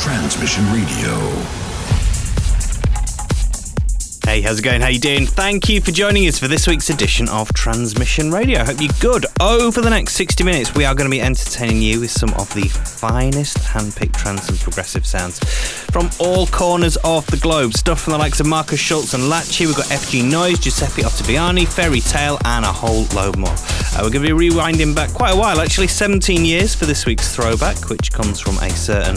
Transmission Radio. Hey, how's it going? How you doing? Thank you for joining us for this week's edition of Transmission Radio. Hope you're good. Over the next 60 minutes, we are going to be entertaining you with some of the finest handpicked trance and progressive sounds from all corners of the globe. Stuff from the likes of Markus Schulz and Lachi. We've got FG Noise, Giuseppe Ottaviani, Fairy Tale, and a whole load more. Uh, we're going to be rewinding back quite a while, actually 17 years for this week's throwback, which comes from a certain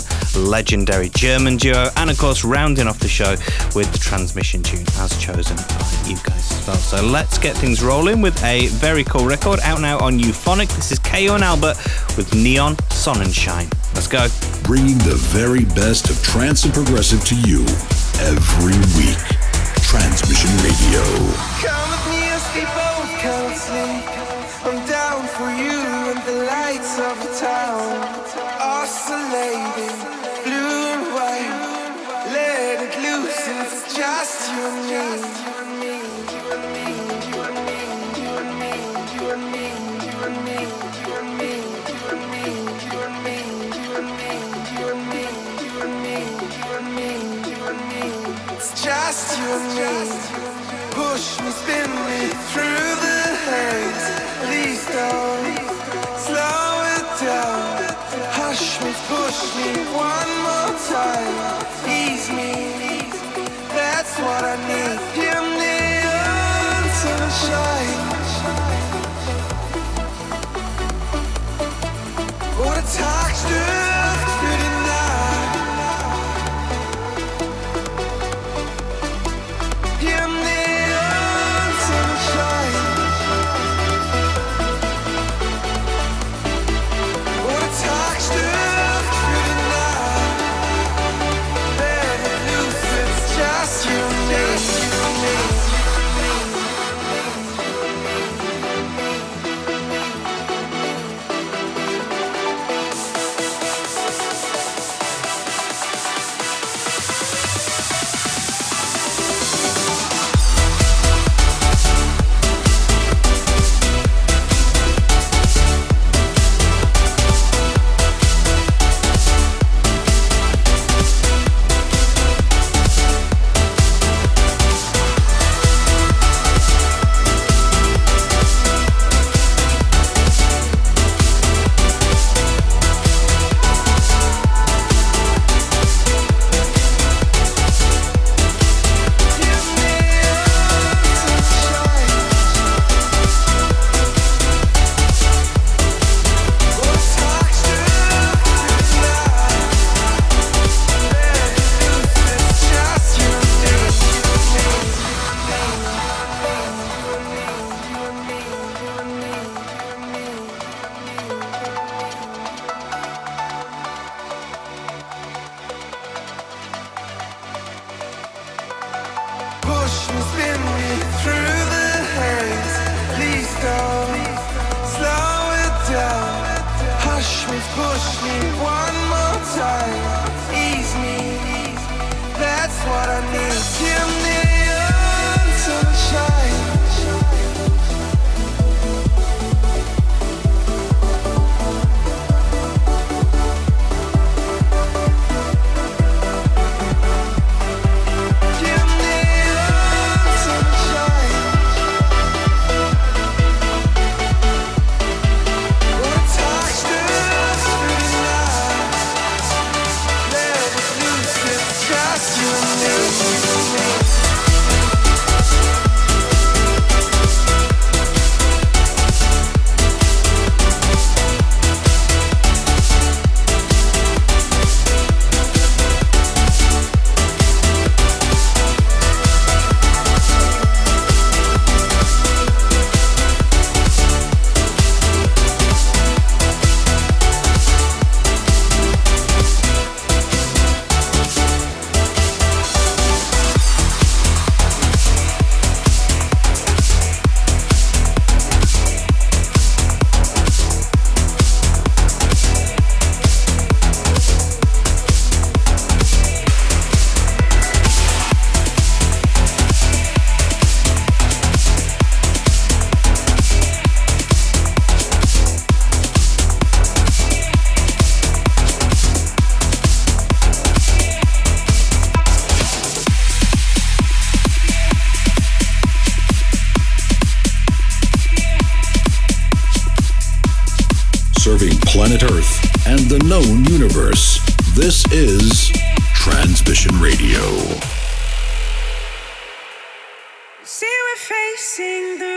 legendary German duo, and of course, rounding off the show with the transmission tune as chosen by you guys as well. So let's get things rolling with a very cool record out now on Euphonic. This is KO and Albert with Neon Sonnenschein. Let's go. Bringing the very best of trance and progressive to you every week. Transmission Radio. Just you and me. You and me, you and me, you and me, you and me, you and me, you and me, you and me, you and me, you and me, you and me, you and me, you and me. It's just you and me. Push me, spin me through what I need. Give me sunshine. What a texture push me one planet Earth and the known universe. This is Transmission Radio. See, we're facing the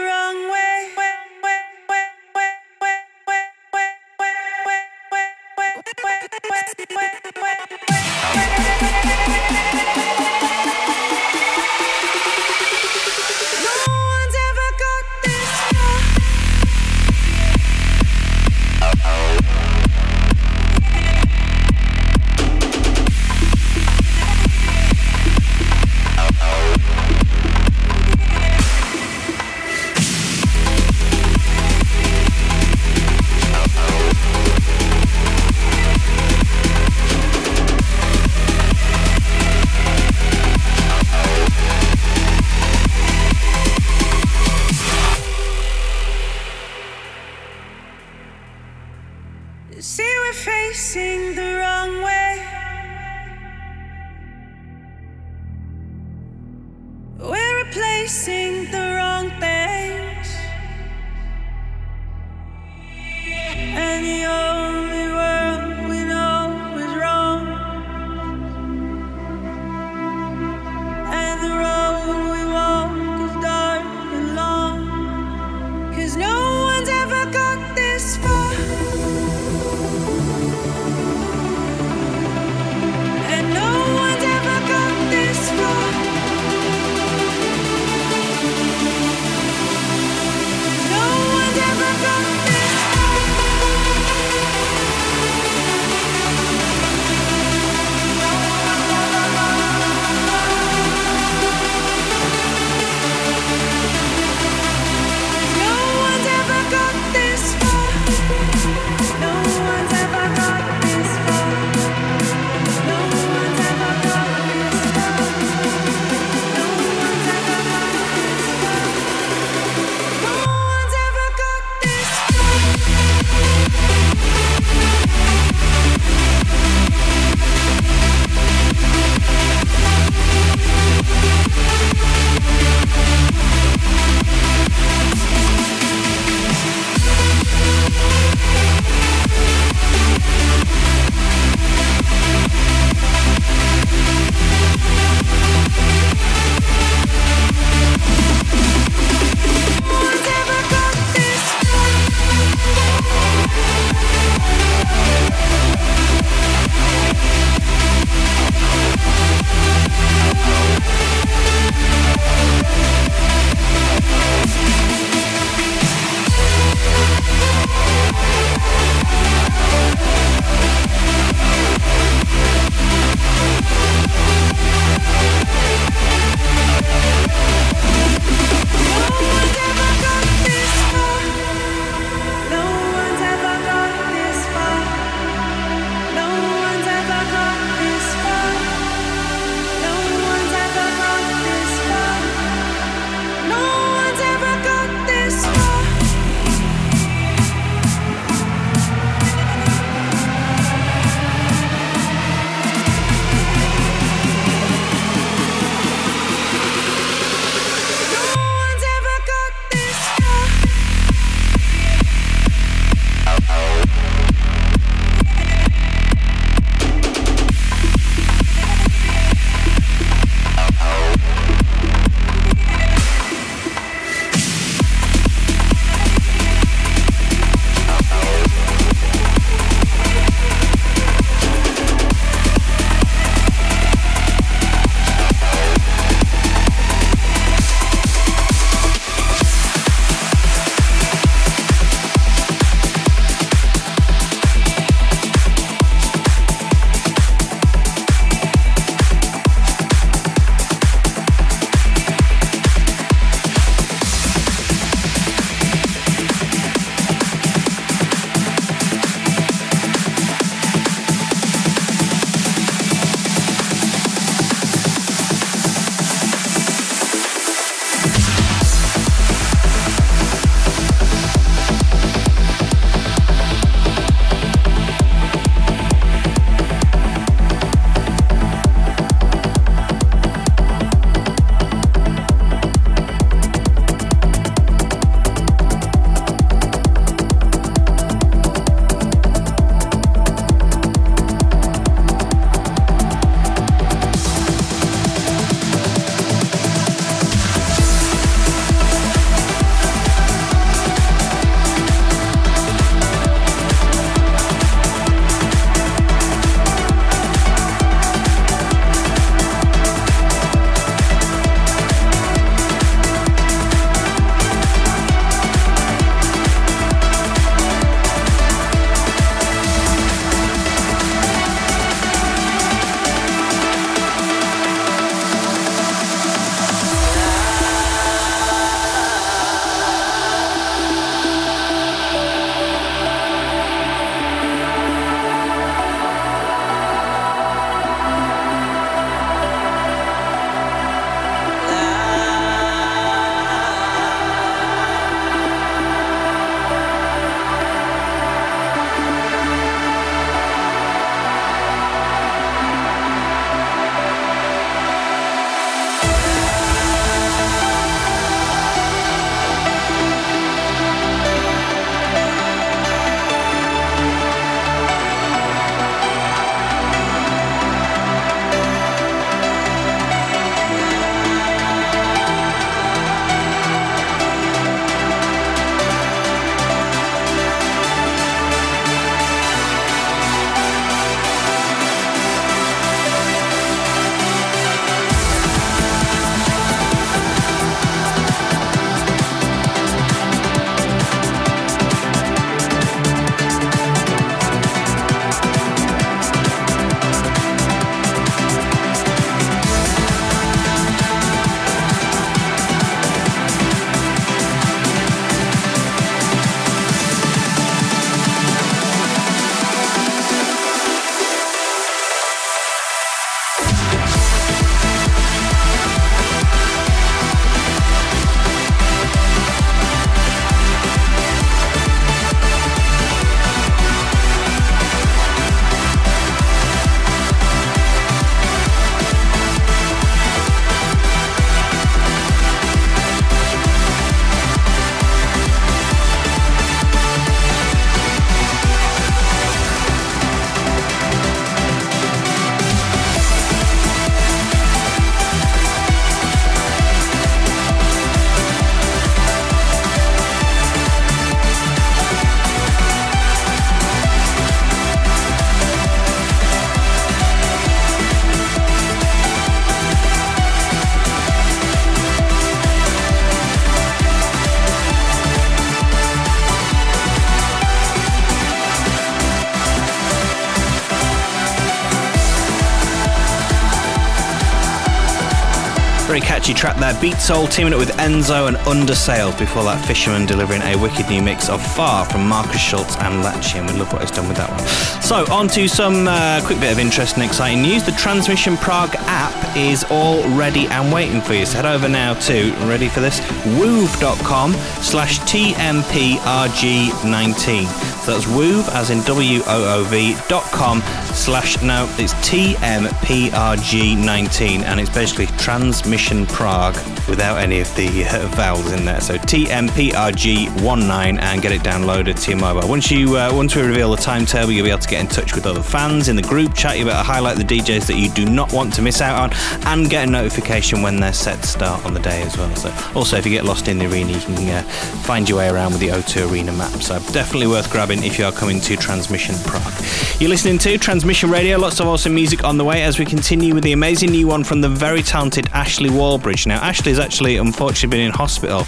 track there. Beatsole teaming up with Enzo and Undersailed before that Fisherman delivering a wicked new mix of Far from Markus Schulz and Lachi, and we love what he's done with that one. So, on to some uh, quick bit of interest and exciting news. The Transmission Prague app is all ready and waiting for you. So, head over now to, ready for this, woov.com slash TMPRG19. So that's woov as in W O O V dot com slash, now it's TMPRG19, and it's basically Transmission Prague without any of the uh, vowels in there. So TMPRG19 and get it downloaded to your mobile. Once you uh, once we reveal the timetable, you'll be able to get in touch with other fans in the group chat. You better highlight the DJs that you do not want to miss out on, and get a notification when their sets start on the day as well. So also, if you get lost in the arena, you can uh, find your way around with the O2 Arena map. So definitely worth grabbing if you are coming to Transmission Prague. You're listening to Transmission Radio. Lots of awesome music on the way as we continue with the amazing new one from the very talented Ashley Wallbridge. Now, Ashley's actually unfortunately been in hospital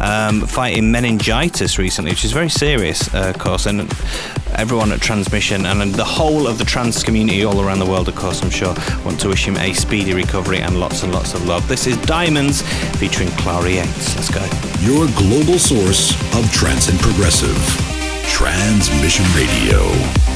um, fighting meningitis recently, which is very serious, uh, of course, and everyone at Transmission and the whole of the trance community all around the world, of course, I'm sure, want to wish him a speedy recovery and lots and lots of love. This is Diamonds featuring Clara Yates. Let's go. Your global source of trance and progressive. Transmission Radio.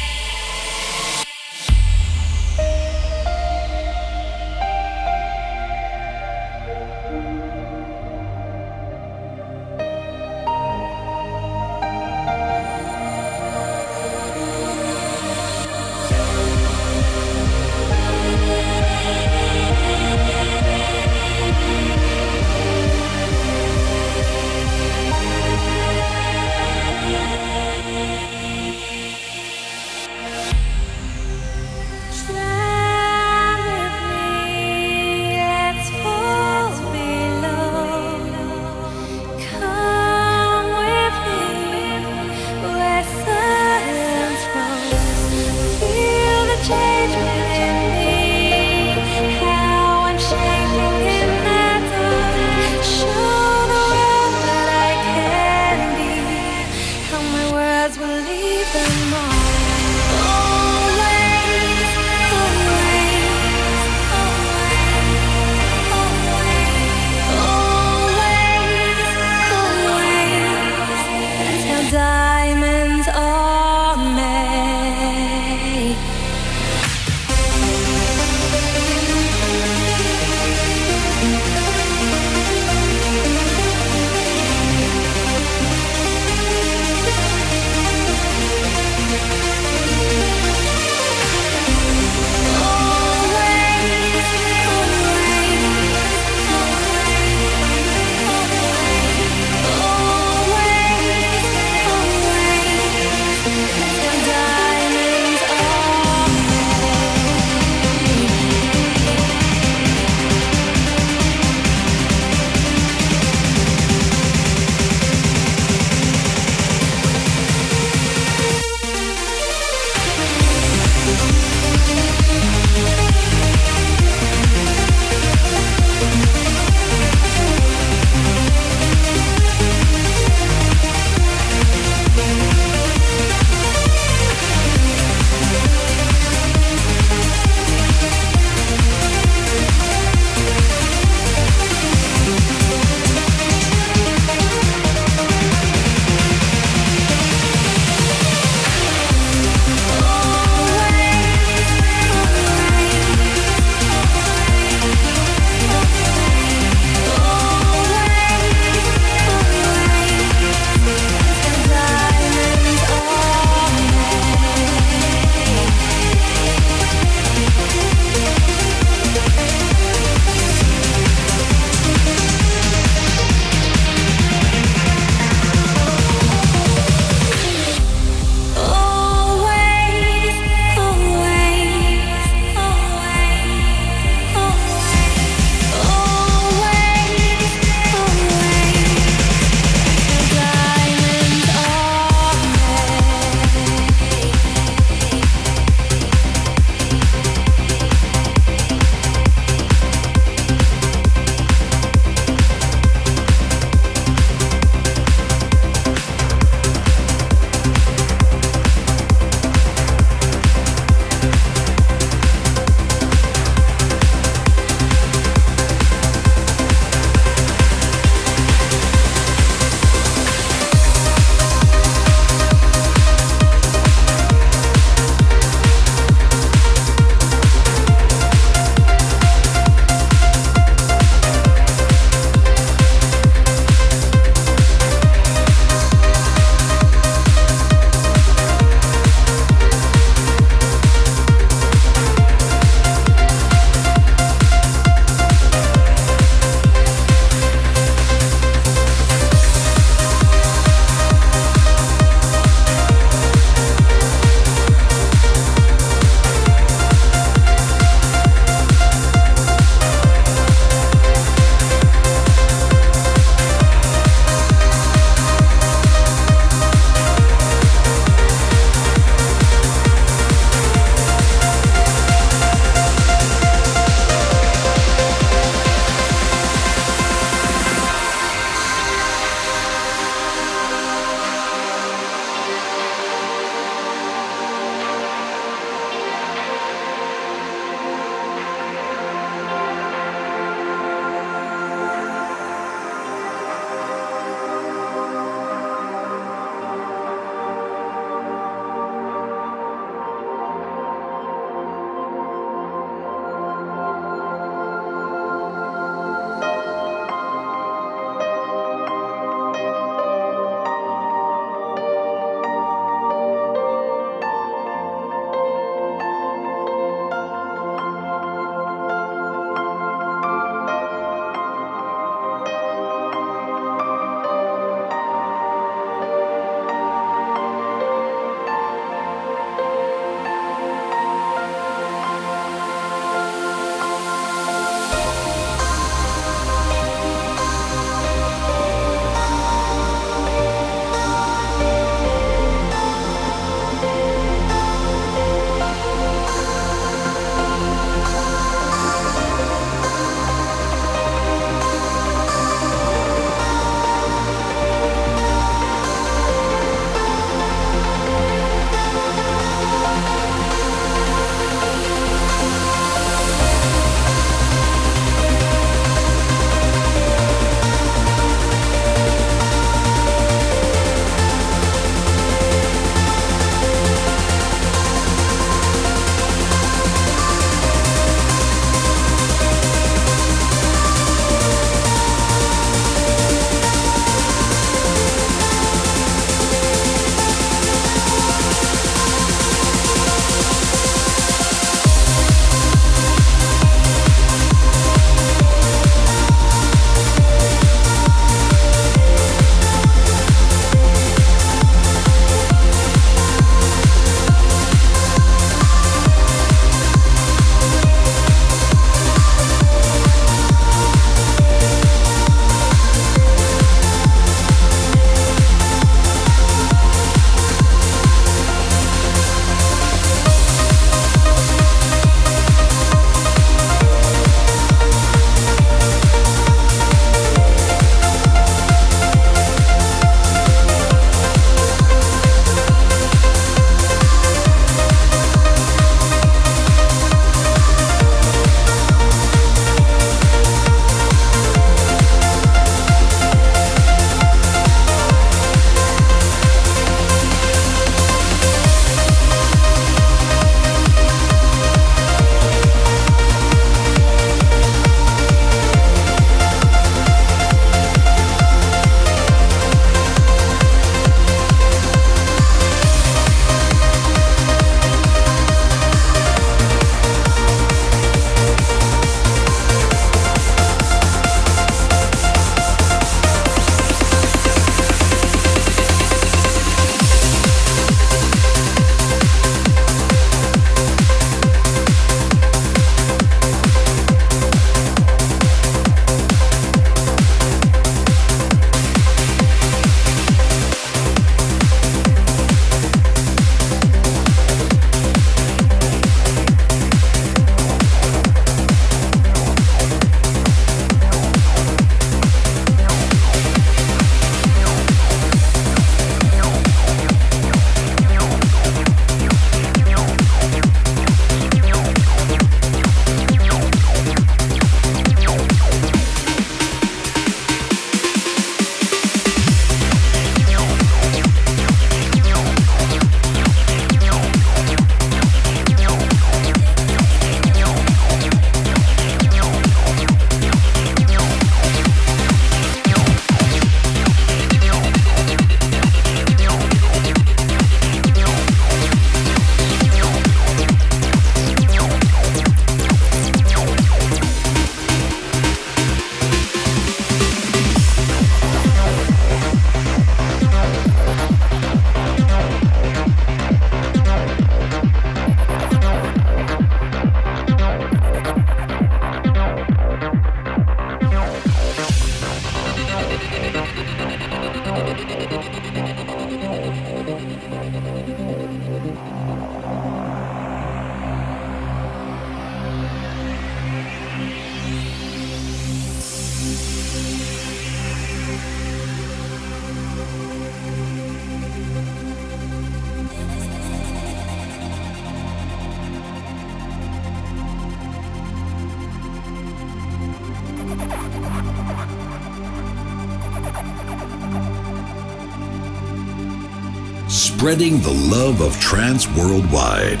Spreading the love of trance worldwide.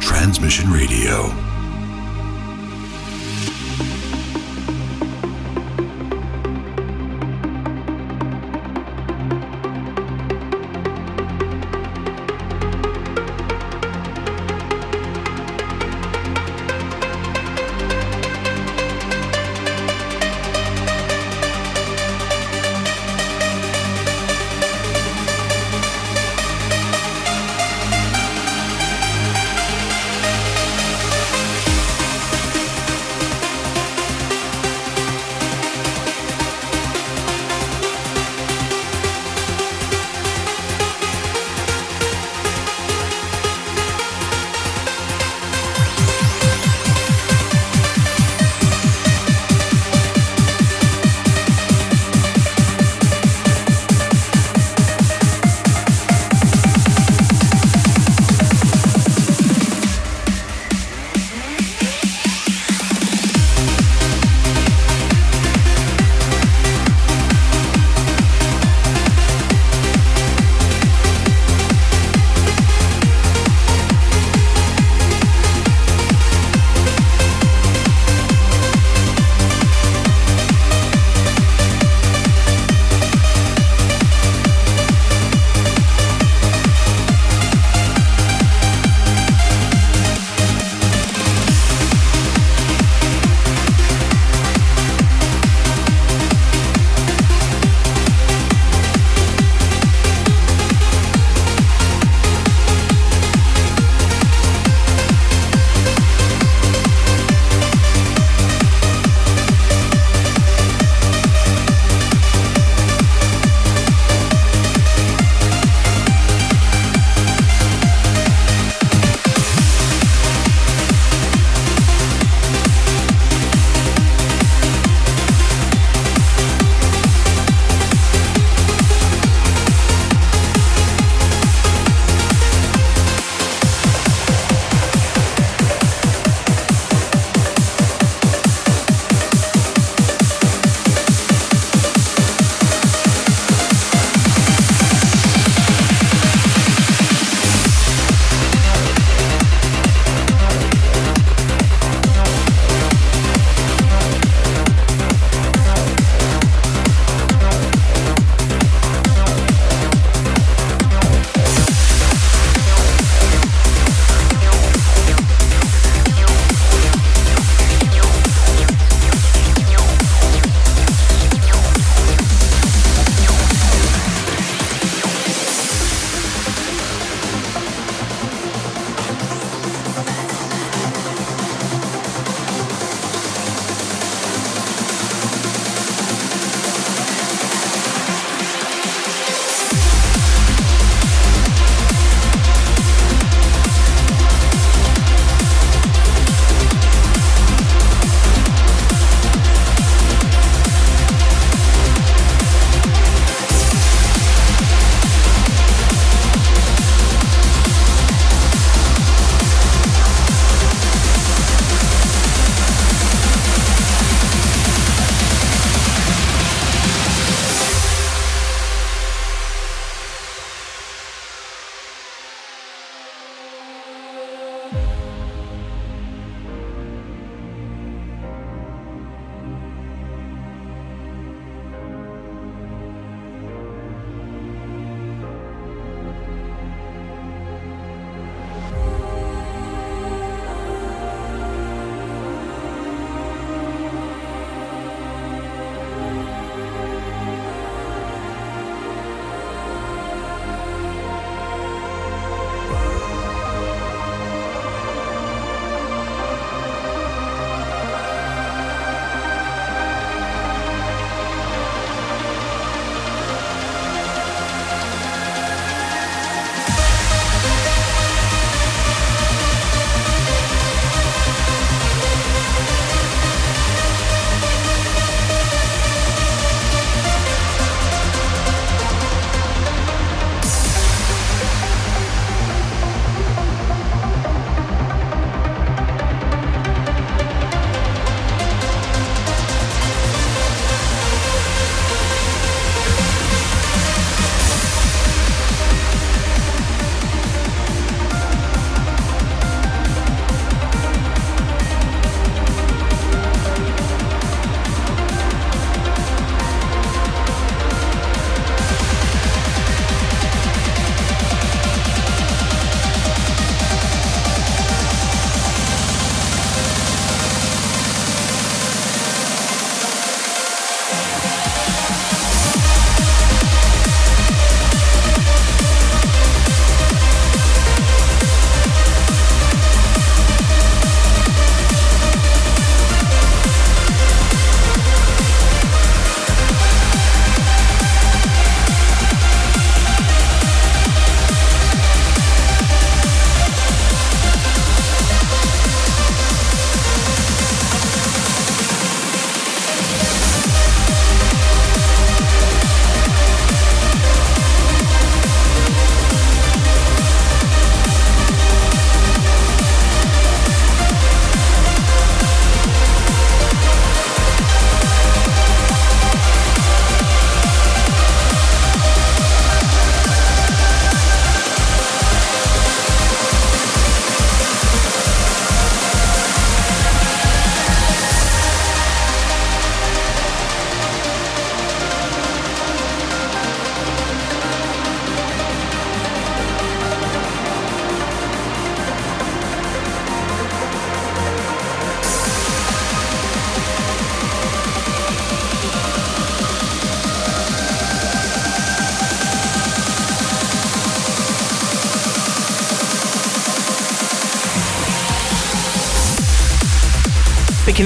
Transmission Radio.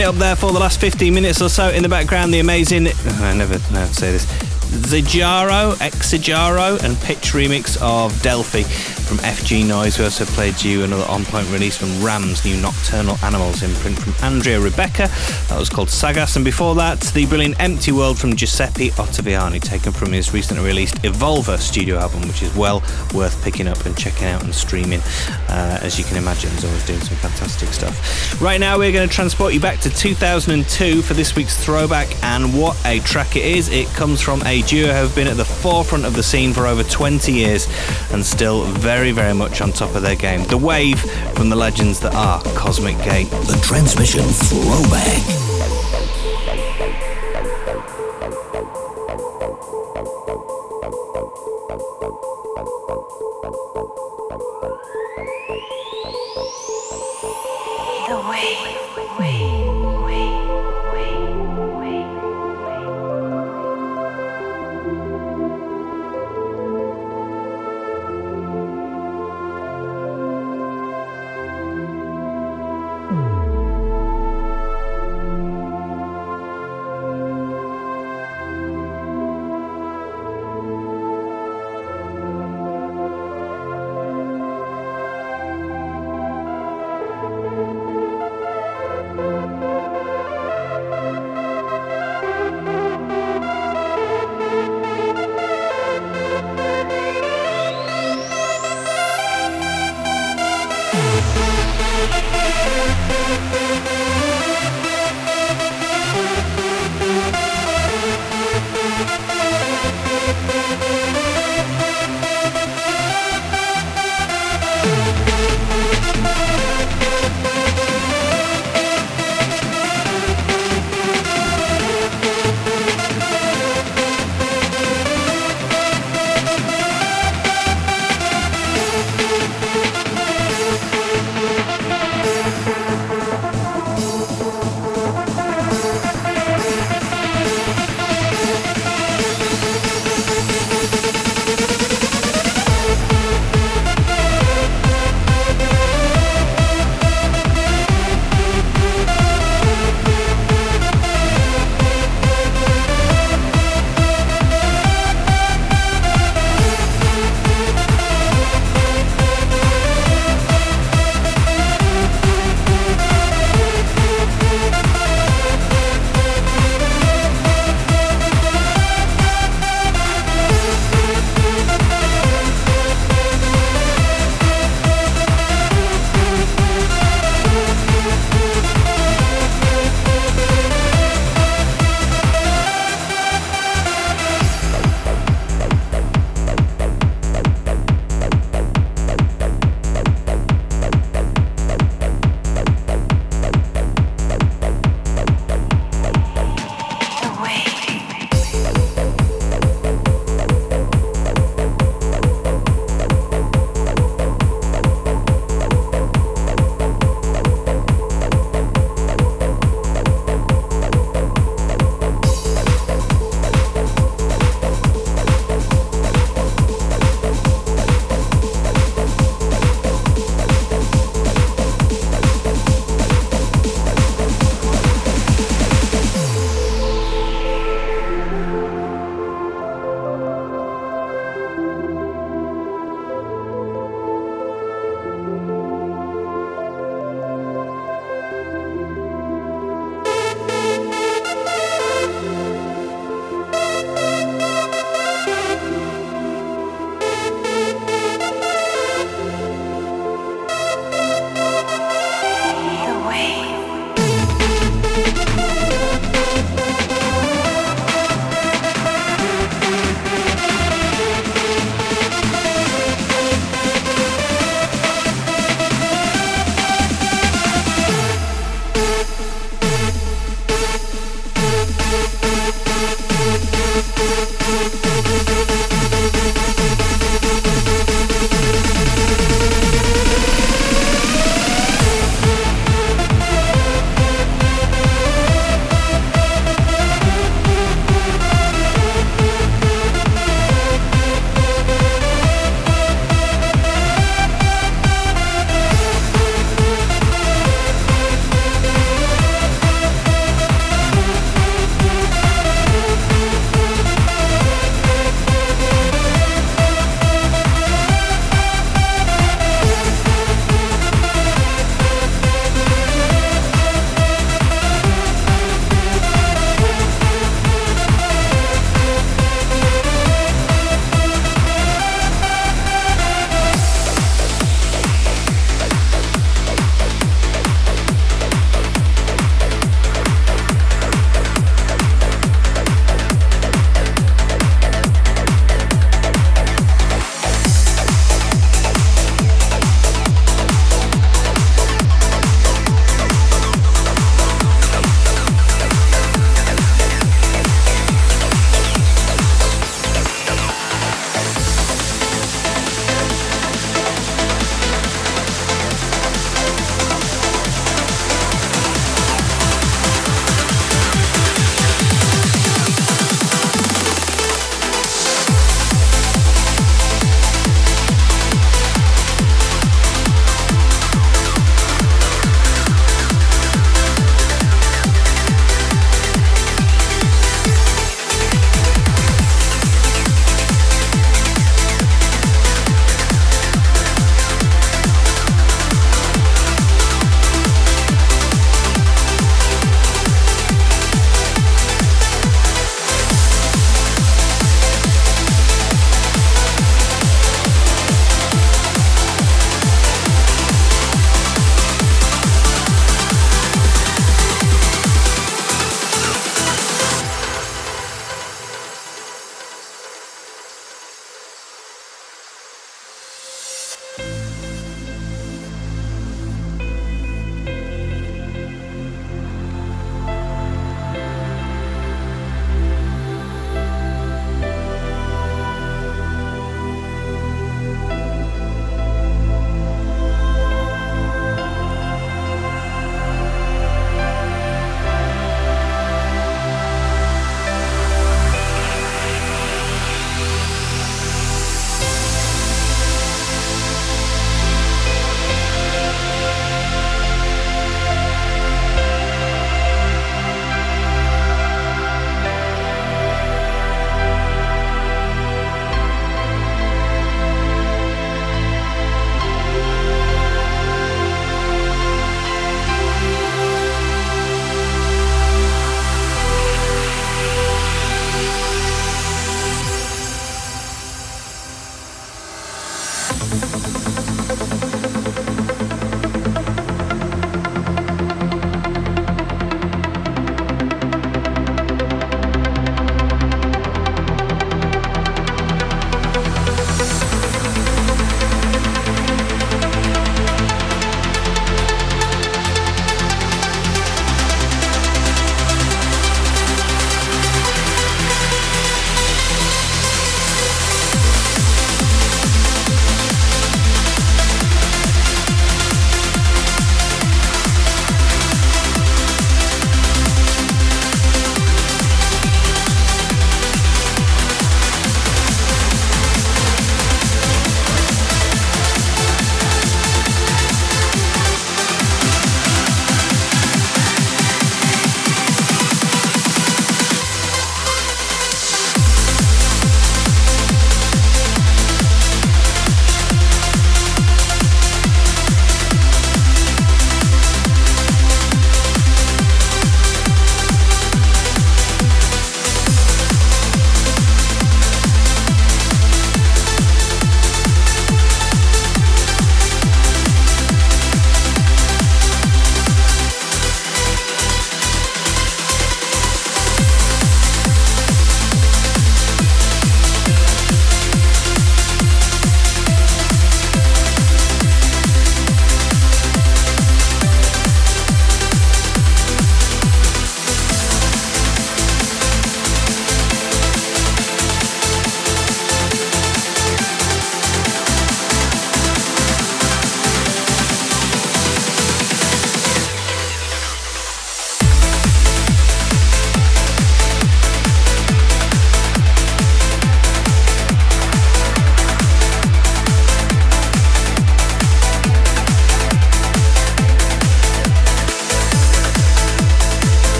It up there for the last 15 minutes or so in the background, the amazing. I never know say this. Zajaro, Exajaro, and pitch remix of Delphi from FG Noise. We also played you another on point release from Ram's new Nocturnal Animals imprint from Andrea Ribeca. That was called Sagas. And before that, the brilliant Empty World from Giuseppe Ottaviani, taken from his recently released Evolver studio album, which is well worth picking up and checking out and streaming. Uh, as you can imagine, he's always doing some fantastic stuff. Right now, we're going to transport you back to 2002 for this week's throwback. And what a track it is! It comes from a duo who have been at the forefront of the scene for over 20 years and still very, very much on top of their game. The wave from the legends that are Cosmic Gate. The transmission throwback.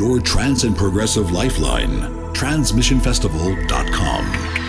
Your trance and progressive lifeline. Transmissionfestival.com.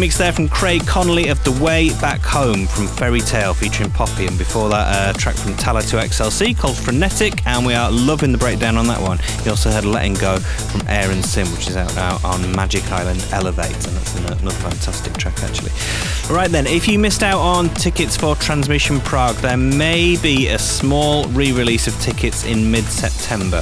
remix there from Craig Connelly of The Way Back Home from Fairy Tale featuring Poppy. And before that, a track from Talla 2 XLC called Frenetic. And we are loving the breakdown on that one. You also heard Letting Go from Aaron Sim, which is out now on Magic Island Elevate. And that's another fantastic track, actually. Right then, if you missed out on tickets for Transmission Prague, there may be a small re release of tickets in mid September.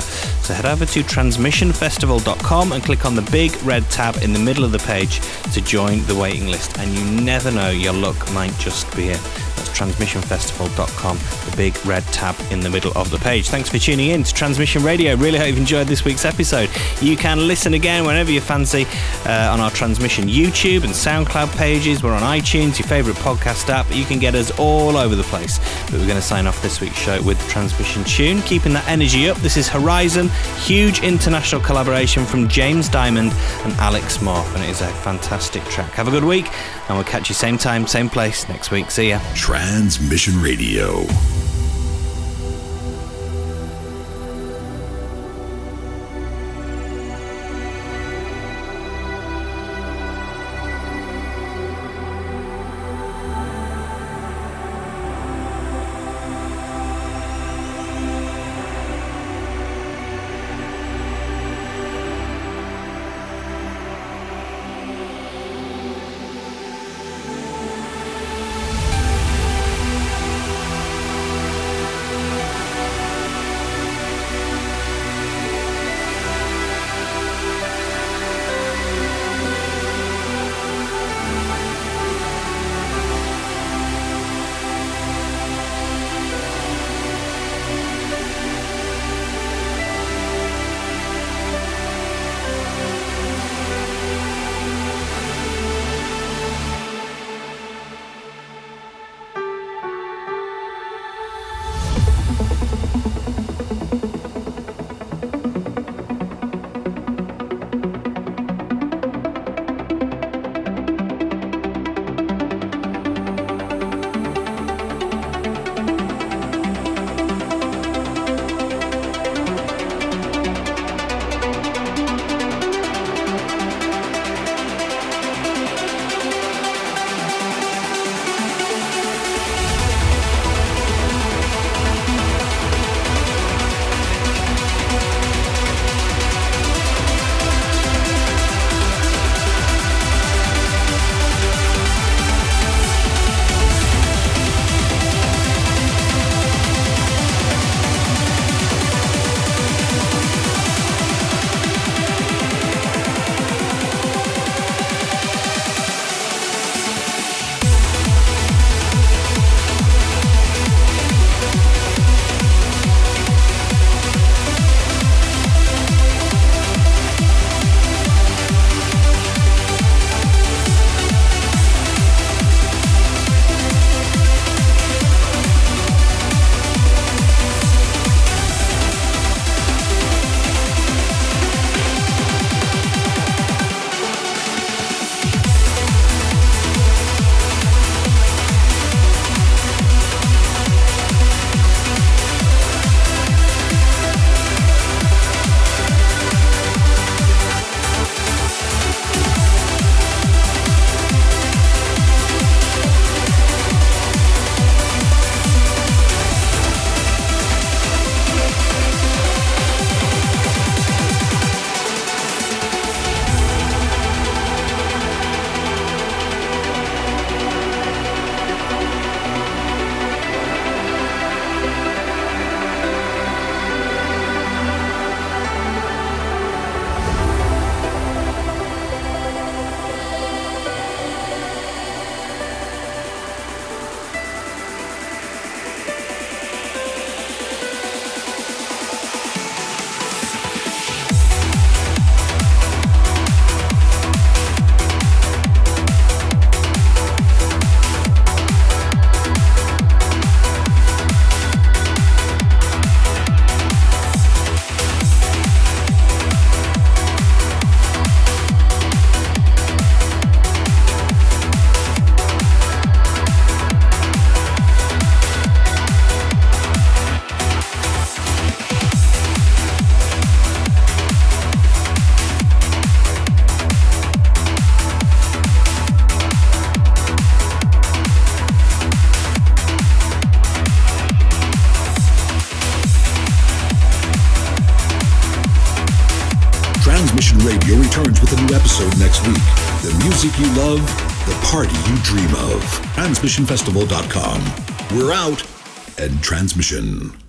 So head over to transmissionfestival.com and click on the big red tab in the middle of the page to join the waiting list. And you never know, your luck might just be it. Transmissionfestival.com, the big red tab in the middle of the page. Thanks for tuning in to Transmission Radio. Really hope you've enjoyed this week's episode. You can listen again whenever you fancy uh, on our Transmission YouTube and SoundCloud pages. We're on iTunes, your favourite podcast app. You can get us all over the place. But we're going to sign off this week's show with the Transmission tune, keeping that energy up. This is Horizon, huge international collaboration from James Dymond and Alex Morph, and it is a fantastic track. Have a good week, and we'll catch you same time, same place next week. See ya. Transmission Radio. TransmissionFestival.com. We're out and transmission.